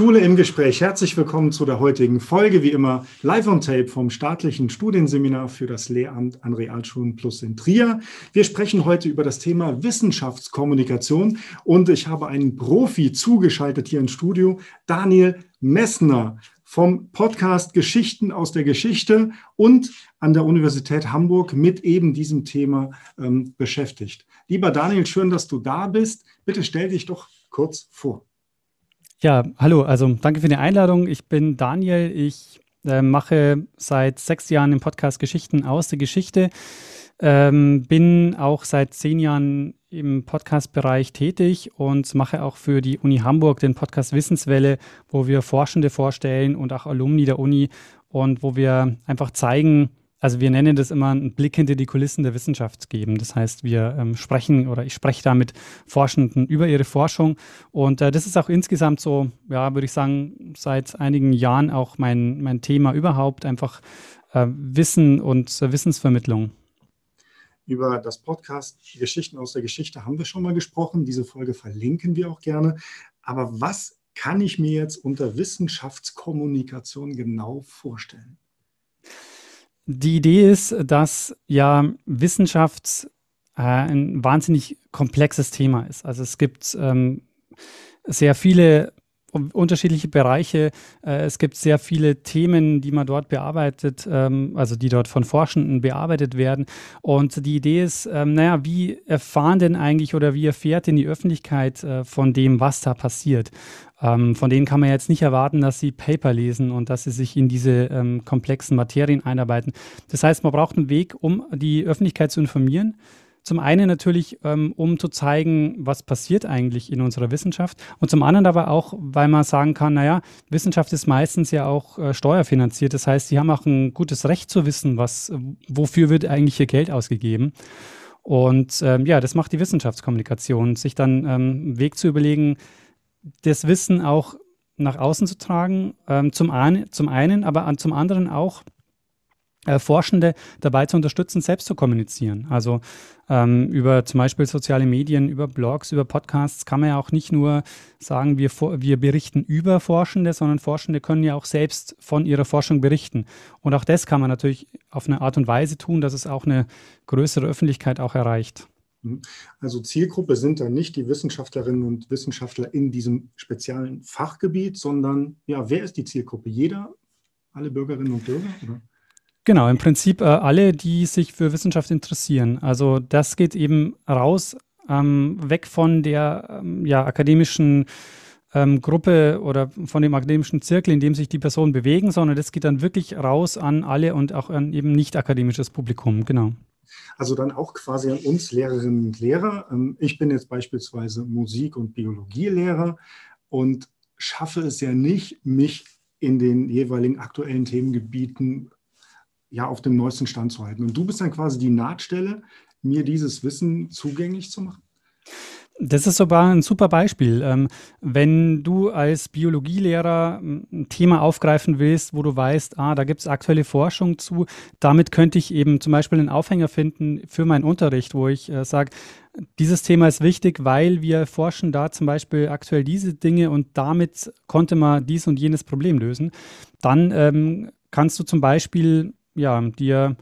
Schule im Gespräch. Herzlich willkommen zu der heutigen Folge, wie immer live on tape vom staatlichen Studienseminar für das Lehramt an Realschulen Plus in Trier. Wir sprechen heute über das Thema Wissenschaftskommunikation und ich habe einen Profi zugeschaltet hier im Studio, Daniel Messner vom Podcast Geschichten aus der Geschichte und an der Universität Hamburg mit eben diesem Thema ähm, beschäftigt. Lieber Daniel, schön, dass du da bist. Bitte stell dich doch kurz vor. Ja, hallo, also danke für die Einladung. Ich bin Daniel. Ich äh, mache seit sechs Jahren im Podcast Geschichten aus der Geschichte. Ähm, bin auch seit zehn Jahren im Podcast-Bereich tätig und mache auch für die Uni Hamburg den Podcast Wissenswelle, wo wir Forschende vorstellen und auch Alumni der Uni und wo wir einfach zeigen, also wir nennen das immer einen Blick hinter die Kulissen der Wissenschaft geben. Das heißt, wir ähm, sprechen oder ich spreche da mit Forschenden über ihre Forschung. Und äh, das ist auch insgesamt so, ja, würde ich sagen, seit einigen Jahren auch mein, mein Thema überhaupt, einfach äh, Wissen und äh, Wissensvermittlung. Über das Podcast Geschichten aus der Geschichte haben wir schon mal gesprochen. Diese Folge verlinken wir auch gerne. Aber was kann ich mir jetzt unter Wissenschaftskommunikation genau vorstellen? Die Idee ist, dass ja Wissenschaft äh, ein wahnsinnig komplexes Thema ist. Also es gibt ähm, sehr viele unterschiedliche Bereiche. Äh, es gibt sehr viele Themen, die man dort bearbeitet, ähm, also die dort von Forschenden bearbeitet werden. Und die Idee ist, ähm, naja, wie erfahren denn eigentlich oder wie erfährt denn die Öffentlichkeit äh, von dem, was da passiert? Ähm, von denen kann man jetzt nicht erwarten, dass sie Paper lesen und dass sie sich in diese komplexen Materien einarbeiten. Das heißt, man braucht einen Weg, um die Öffentlichkeit zu informieren. Zum einen natürlich, ähm, um zu zeigen, was passiert eigentlich in unserer Wissenschaft. Und zum anderen aber auch, weil man sagen kann, naja, Wissenschaft ist meistens ja auch äh, steuerfinanziert. Das heißt, sie haben auch ein gutes Recht zu wissen, was, wofür wird eigentlich ihr Geld ausgegeben. Und ähm, ja, das macht die Wissenschaftskommunikation, sich dann ähm, einen Weg zu überlegen, das Wissen auch nach außen zu tragen, ähm, zum, ein, zum einen, aber an, zum anderen auch äh, Forschende dabei zu unterstützen, selbst zu kommunizieren. Also ähm, über zum Beispiel soziale Medien, über Blogs, über Podcasts kann man ja auch nicht nur sagen, wir, wir berichten über Forschende, sondern Forschende können ja auch selbst von ihrer Forschung berichten. Und auch das kann man natürlich auf eine Art und Weise tun, dass es auch eine größere Öffentlichkeit auch erreicht. Mhm. Also Zielgruppe sind dann nicht die Wissenschaftlerinnen und Wissenschaftler in diesem speziellen Fachgebiet, sondern ja, wer ist die Zielgruppe? Jeder? Alle Bürgerinnen und Bürger? Oder? Genau, im Prinzip äh, alle, die sich für Wissenschaft interessieren. Also das geht eben raus, ähm, weg von der ähm, ja, akademischen ähm, Gruppe oder von dem akademischen Zirkel, in dem sich die Personen bewegen, sondern das geht dann wirklich raus an alle und auch an eben nicht akademisches Publikum. Genau. Also dann auch quasi an uns Lehrerinnen und Lehrer. Ähm, ich bin jetzt beispielsweise Musik- und Biologielehrer und schaffe es ja nicht, mich in den jeweiligen aktuellen Themengebieten ja auf dem neuesten Stand zu halten. Und du bist dann quasi die Nahtstelle, mir dieses Wissen zugänglich zu machen? Das ist sogar ein super Beispiel. Ähm, wenn du als Biologielehrer ähm, ein Thema aufgreifen willst, wo du weißt, ah, da gibt es aktuelle Forschung zu, damit könnte ich eben zum Beispiel einen Aufhänger finden für meinen Unterricht, wo ich äh, sage, dieses Thema ist wichtig, weil wir forschen da zum Beispiel aktuell diese Dinge und damit konnte man dies und jenes Problem lösen. Dann ähm, kannst du zum Beispiel ja, dir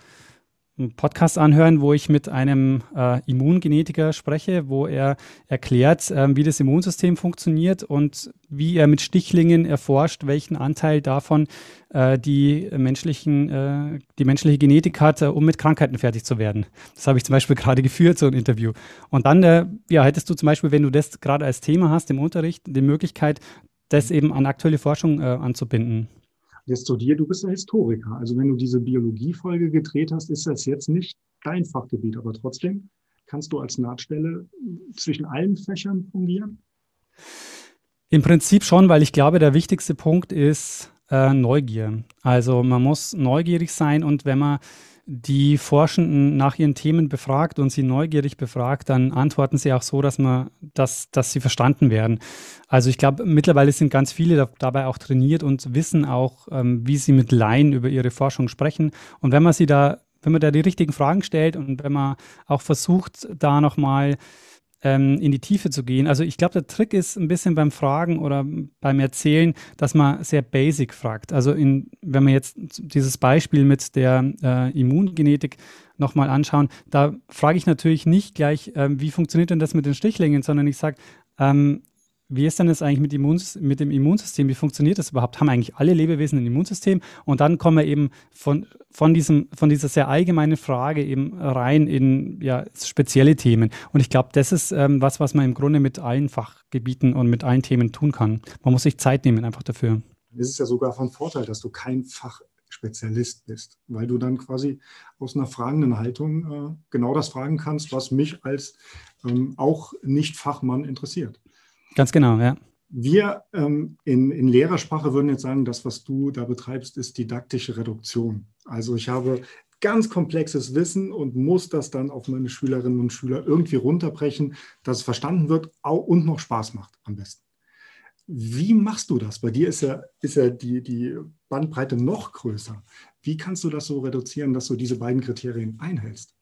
einen Podcast anhören, wo ich mit einem äh, Immungenetiker spreche, wo er erklärt, äh, wie das Immunsystem funktioniert und wie er mit Stichlingen erforscht, welchen Anteil davon äh, die, menschlichen, äh, die menschliche Genetik hat, äh, um mit Krankheiten fertig zu werden. Das habe ich zum Beispiel gerade geführt, so ein Interview. Und dann äh, ja, hättest du zum Beispiel, wenn du das gerade als Thema hast im Unterricht, die Möglichkeit, das eben an aktuelle Forschung anzubinden. Jetzt dir, du bist ein Historiker. Also wenn du diese Biologiefolge gedreht hast, ist das jetzt nicht dein Fachgebiet, aber trotzdem kannst du als Nahtstelle zwischen allen Fächern fungieren? Im Prinzip schon, weil ich glaube, der wichtigste Punkt ist äh, Neugier. Also man muss neugierig sein und wenn man die Forschenden nach ihren Themen befragt und sie neugierig befragt, dann antworten sie auch so, dass man, dass, dass sie verstanden werden. Also ich glaube, mittlerweile sind ganz viele da, dabei auch trainiert und wissen auch, ähm, wie sie mit Laien über ihre Forschung sprechen. Und wenn man sie da, wenn man da die richtigen Fragen stellt und wenn man auch versucht, da nochmal ähm, in die Tiefe zu gehen. Also ich glaube, der Trick ist ein bisschen beim Fragen oder beim Erzählen, dass man sehr basic fragt. Also in, wenn wir jetzt dieses Beispiel mit der äh, Immungenetik nochmal anschauen, da frage ich natürlich nicht gleich, ähm, wie funktioniert denn das mit den Stichlingen, sondern ich sage, ähm, wie ist denn das eigentlich mit, Immuns mit dem Immunsystem? Wie funktioniert das überhaupt? Haben eigentlich alle Lebewesen ein Immunsystem? Und dann kommen wir eben von, von, diesem, von dieser sehr allgemeinen Frage eben rein in ja, spezielle Themen. Und ich glaube, das ist ähm, was, was man im Grunde mit allen Fachgebieten und mit allen Themen tun kann. Man muss sich Zeit nehmen einfach dafür. Es ist ja sogar von Vorteil, dass du kein Fachspezialist bist, weil du dann quasi aus einer fragenden Haltung äh, genau das fragen kannst, was mich als ähm, auch Nicht-Fachmann interessiert. Ganz genau, ja. Wir ähm, in, in Lehrersprache würden jetzt sagen, das, was du da betreibst, ist didaktische Reduktion. Also ich habe ganz komplexes Wissen und muss das dann auf meine Schülerinnen und Schüler irgendwie runterbrechen, dass es verstanden wird und noch Spaß macht am besten. Wie machst du das? Bei dir ist ja, ist ja die, die Bandbreite noch größer. Wie kannst du das so reduzieren, dass du diese beiden Kriterien einhältst?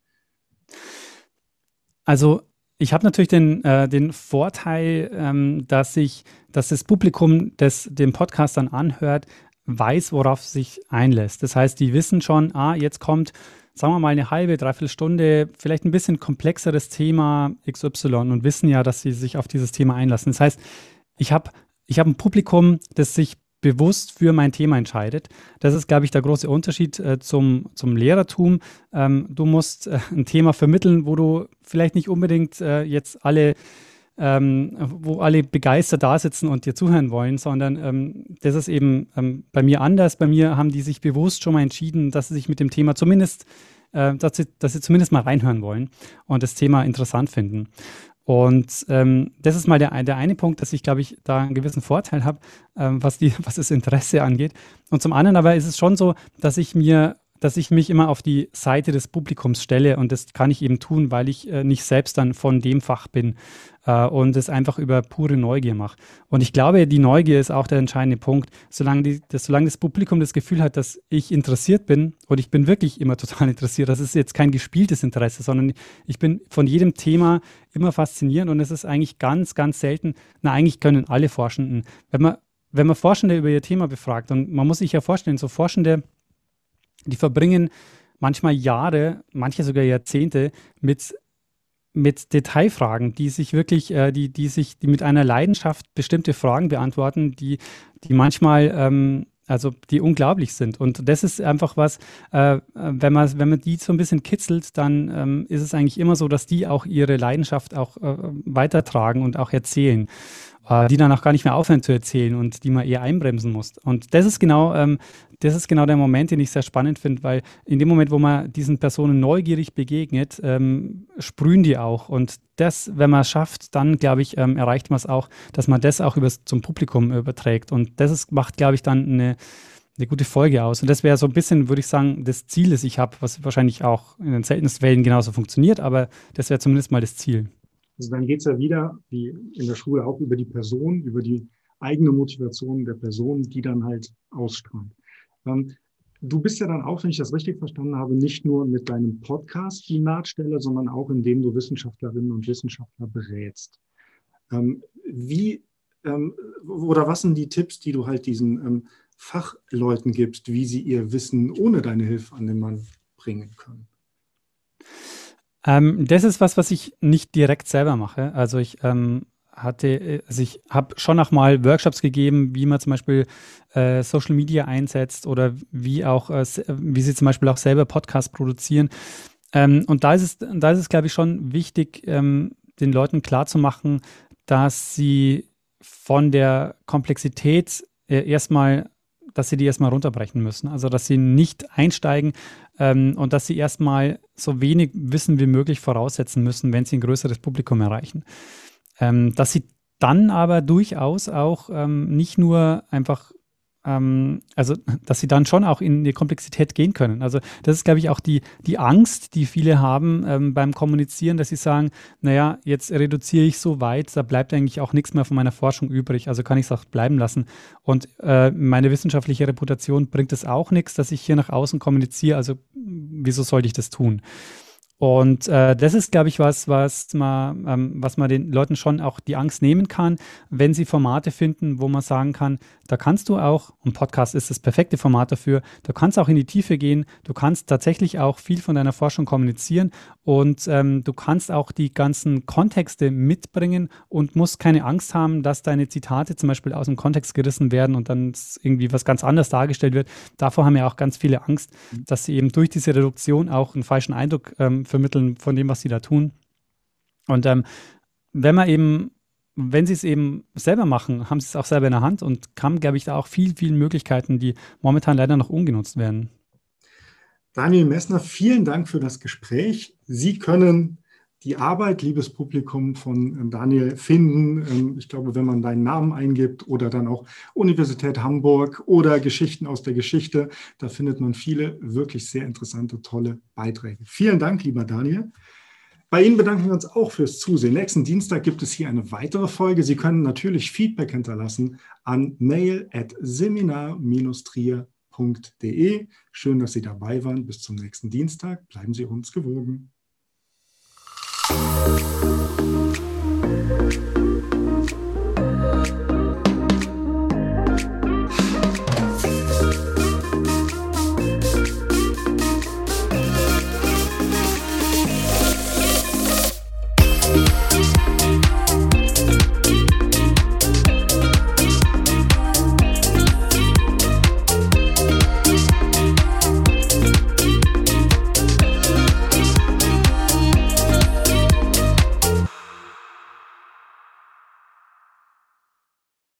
Also ich habe natürlich den, äh, den Vorteil, ähm, dass ich, dass das Publikum, das den Podcast dann anhört, weiß, worauf sich einlässt. Das heißt, die wissen schon, ah, jetzt kommt, sagen wir mal, eine halbe, dreiviertel Stunde, vielleicht ein bisschen komplexeres Thema XY und wissen ja, dass sie sich auf dieses Thema einlassen. Das heißt, ich habe ich hab ein Publikum, das sich bewusst für mein Thema entscheidet. Das ist, glaube ich, der große Unterschied äh, zum, zum Lehrertum. Ähm, du musst äh, ein Thema vermitteln, wo du vielleicht nicht unbedingt äh, jetzt alle, ähm, wo alle begeistert da sitzen und dir zuhören wollen, sondern ähm, das ist eben ähm, bei mir anders. Bei mir haben die sich bewusst schon mal entschieden, dass sie sich mit dem Thema zumindest äh, dass sie, dass sie zumindest mal reinhören wollen und das Thema interessant finden. Und ähm, das ist mal der, der eine Punkt, dass ich, glaube ich, da einen gewissen Vorteil habe, ähm, was, was das Interesse angeht. Und zum anderen aber ist es schon so, dass ich mir dass ich mich immer auf die Seite des Publikums stelle und das kann ich eben tun, weil ich äh, nicht selbst dann von dem Fach bin äh, und es einfach über pure Neugier mache. Und ich glaube, die Neugier ist auch der entscheidende Punkt. Solange, die, das, solange das Publikum das Gefühl hat, dass ich interessiert bin und ich bin wirklich immer total interessiert, das ist jetzt kein gespieltes Interesse, sondern ich bin von jedem Thema immer fasziniert und es ist eigentlich ganz, ganz selten, na eigentlich können alle Forschenden, wenn man wenn man Forschende über ihr Thema befragt, und man muss sich ja vorstellen, so Forschende die verbringen manchmal Jahre, manche sogar Jahrzehnte mit mit Detailfragen, die sich wirklich, äh, die, die sich, die mit einer Leidenschaft bestimmte Fragen beantworten, die, die manchmal, ähm, also die unglaublich sind. Und das ist einfach was, äh, wenn man, wenn man die so ein bisschen kitzelt, dann ähm, ist es eigentlich immer so, dass die auch ihre Leidenschaft auch äh, weitertragen und auch erzählen äh, die dann auch gar nicht mehr aufhören zu erzählen und die man eher einbremsen muss. Und das ist genau, ähm, das ist genau der Moment, den ich sehr spannend finde, weil in dem Moment, wo man diesen Personen neugierig begegnet, ähm, sprühen die auch. Und das, wenn man es schafft, dann glaube ich, ähm, erreicht man es auch, dass man das auch übers, zum Publikum überträgt. Und das ist, macht, glaube ich, dann eine eine gute Folge aus. Und das wäre so ein bisschen, würde ich sagen, das Ziel, das ich habe, was wahrscheinlich auch in den seltensten Fällen genauso funktioniert, aber das wäre zumindest mal das Ziel. Also dann geht es ja wieder, wie in der Schule auch, über die Person, über die eigene Motivation der Person, die dann halt ausstrahlt. Ähm, du bist ja dann auch, wenn ich das richtig verstanden habe, nicht nur mit deinem Podcast die Nahtstelle, sondern auch indem du Wissenschaftlerinnen und Wissenschaftler berätst. Ähm, wie ähm, oder was sind die Tipps, die du halt diesen ähm, Fachleuten gibst, wie sie ihr Wissen ohne deine Hilfe an den Mann bringen können? Ähm, das ist was, was ich nicht direkt selber mache. Also ich ähm, hatte, also ich habe schon noch mal Workshops gegeben, wie man zum Beispiel äh, Social Media einsetzt oder wie auch, äh, wie sie zum Beispiel auch selber Podcasts produzieren. Ähm, und da ist es, da ist es, glaube ich, schon wichtig, ähm, den Leuten klarzumachen, dass sie von der Komplexität äh, erstmal dass sie die erstmal runterbrechen müssen. Also, dass sie nicht einsteigen ähm, und dass sie erstmal so wenig Wissen wie möglich voraussetzen müssen, wenn sie ein größeres Publikum erreichen. Ähm, dass sie dann aber durchaus auch ähm, nicht nur einfach ähm, also dass sie dann schon auch in die Komplexität gehen können. Also das ist, glaube ich, auch die, die Angst, die viele haben ähm, beim Kommunizieren, dass sie sagen, naja, jetzt reduziere ich so weit, da bleibt eigentlich auch nichts mehr von meiner Forschung übrig, also kann ich es auch bleiben lassen. Und äh, meine wissenschaftliche Reputation bringt es auch nichts, dass ich hier nach außen kommuniziere, also wieso sollte ich das tun? Und äh, das ist, glaube ich, was, was man, ähm, was man den Leuten schon auch die Angst nehmen kann, wenn sie Formate finden, wo man sagen kann, da kannst du auch, und Podcast ist das perfekte Format dafür, du kannst auch in die Tiefe gehen, du kannst tatsächlich auch viel von deiner Forschung kommunizieren und ähm, du kannst auch die ganzen Kontexte mitbringen und musst keine Angst haben, dass deine Zitate zum Beispiel aus dem Kontext gerissen werden und dann irgendwie was ganz anderes dargestellt wird. Davor haben ja auch ganz viele Angst, dass sie eben durch diese Reduktion auch einen falschen Eindruck ähm, vermitteln von dem, was sie da tun. Und ähm, wenn man eben, wenn sie es eben selber machen, haben sie es auch selber in der Hand und haben, glaube ich, da auch viel, viele Möglichkeiten, die momentan leider noch ungenutzt werden. Daniel Messner, vielen Dank für das Gespräch. Sie können die Arbeit, liebes Publikum, von ähm, Daniel finden. Ähm, ich glaube, wenn man deinen Namen eingibt oder dann auch Universität Hamburg oder Geschichten aus der Geschichte, da findet man viele wirklich sehr interessante, tolle Beiträge. Vielen Dank, lieber Daniel. Bei Ihnen bedanken wir uns auch fürs Zusehen. Nächsten Dienstag gibt es hier eine weitere Folge. Sie können natürlich Feedback hinterlassen an mail at seminar-trier.de. Schön, dass Sie dabei waren. Bis zum nächsten Dienstag. Bleiben Sie uns gewogen. Thank you.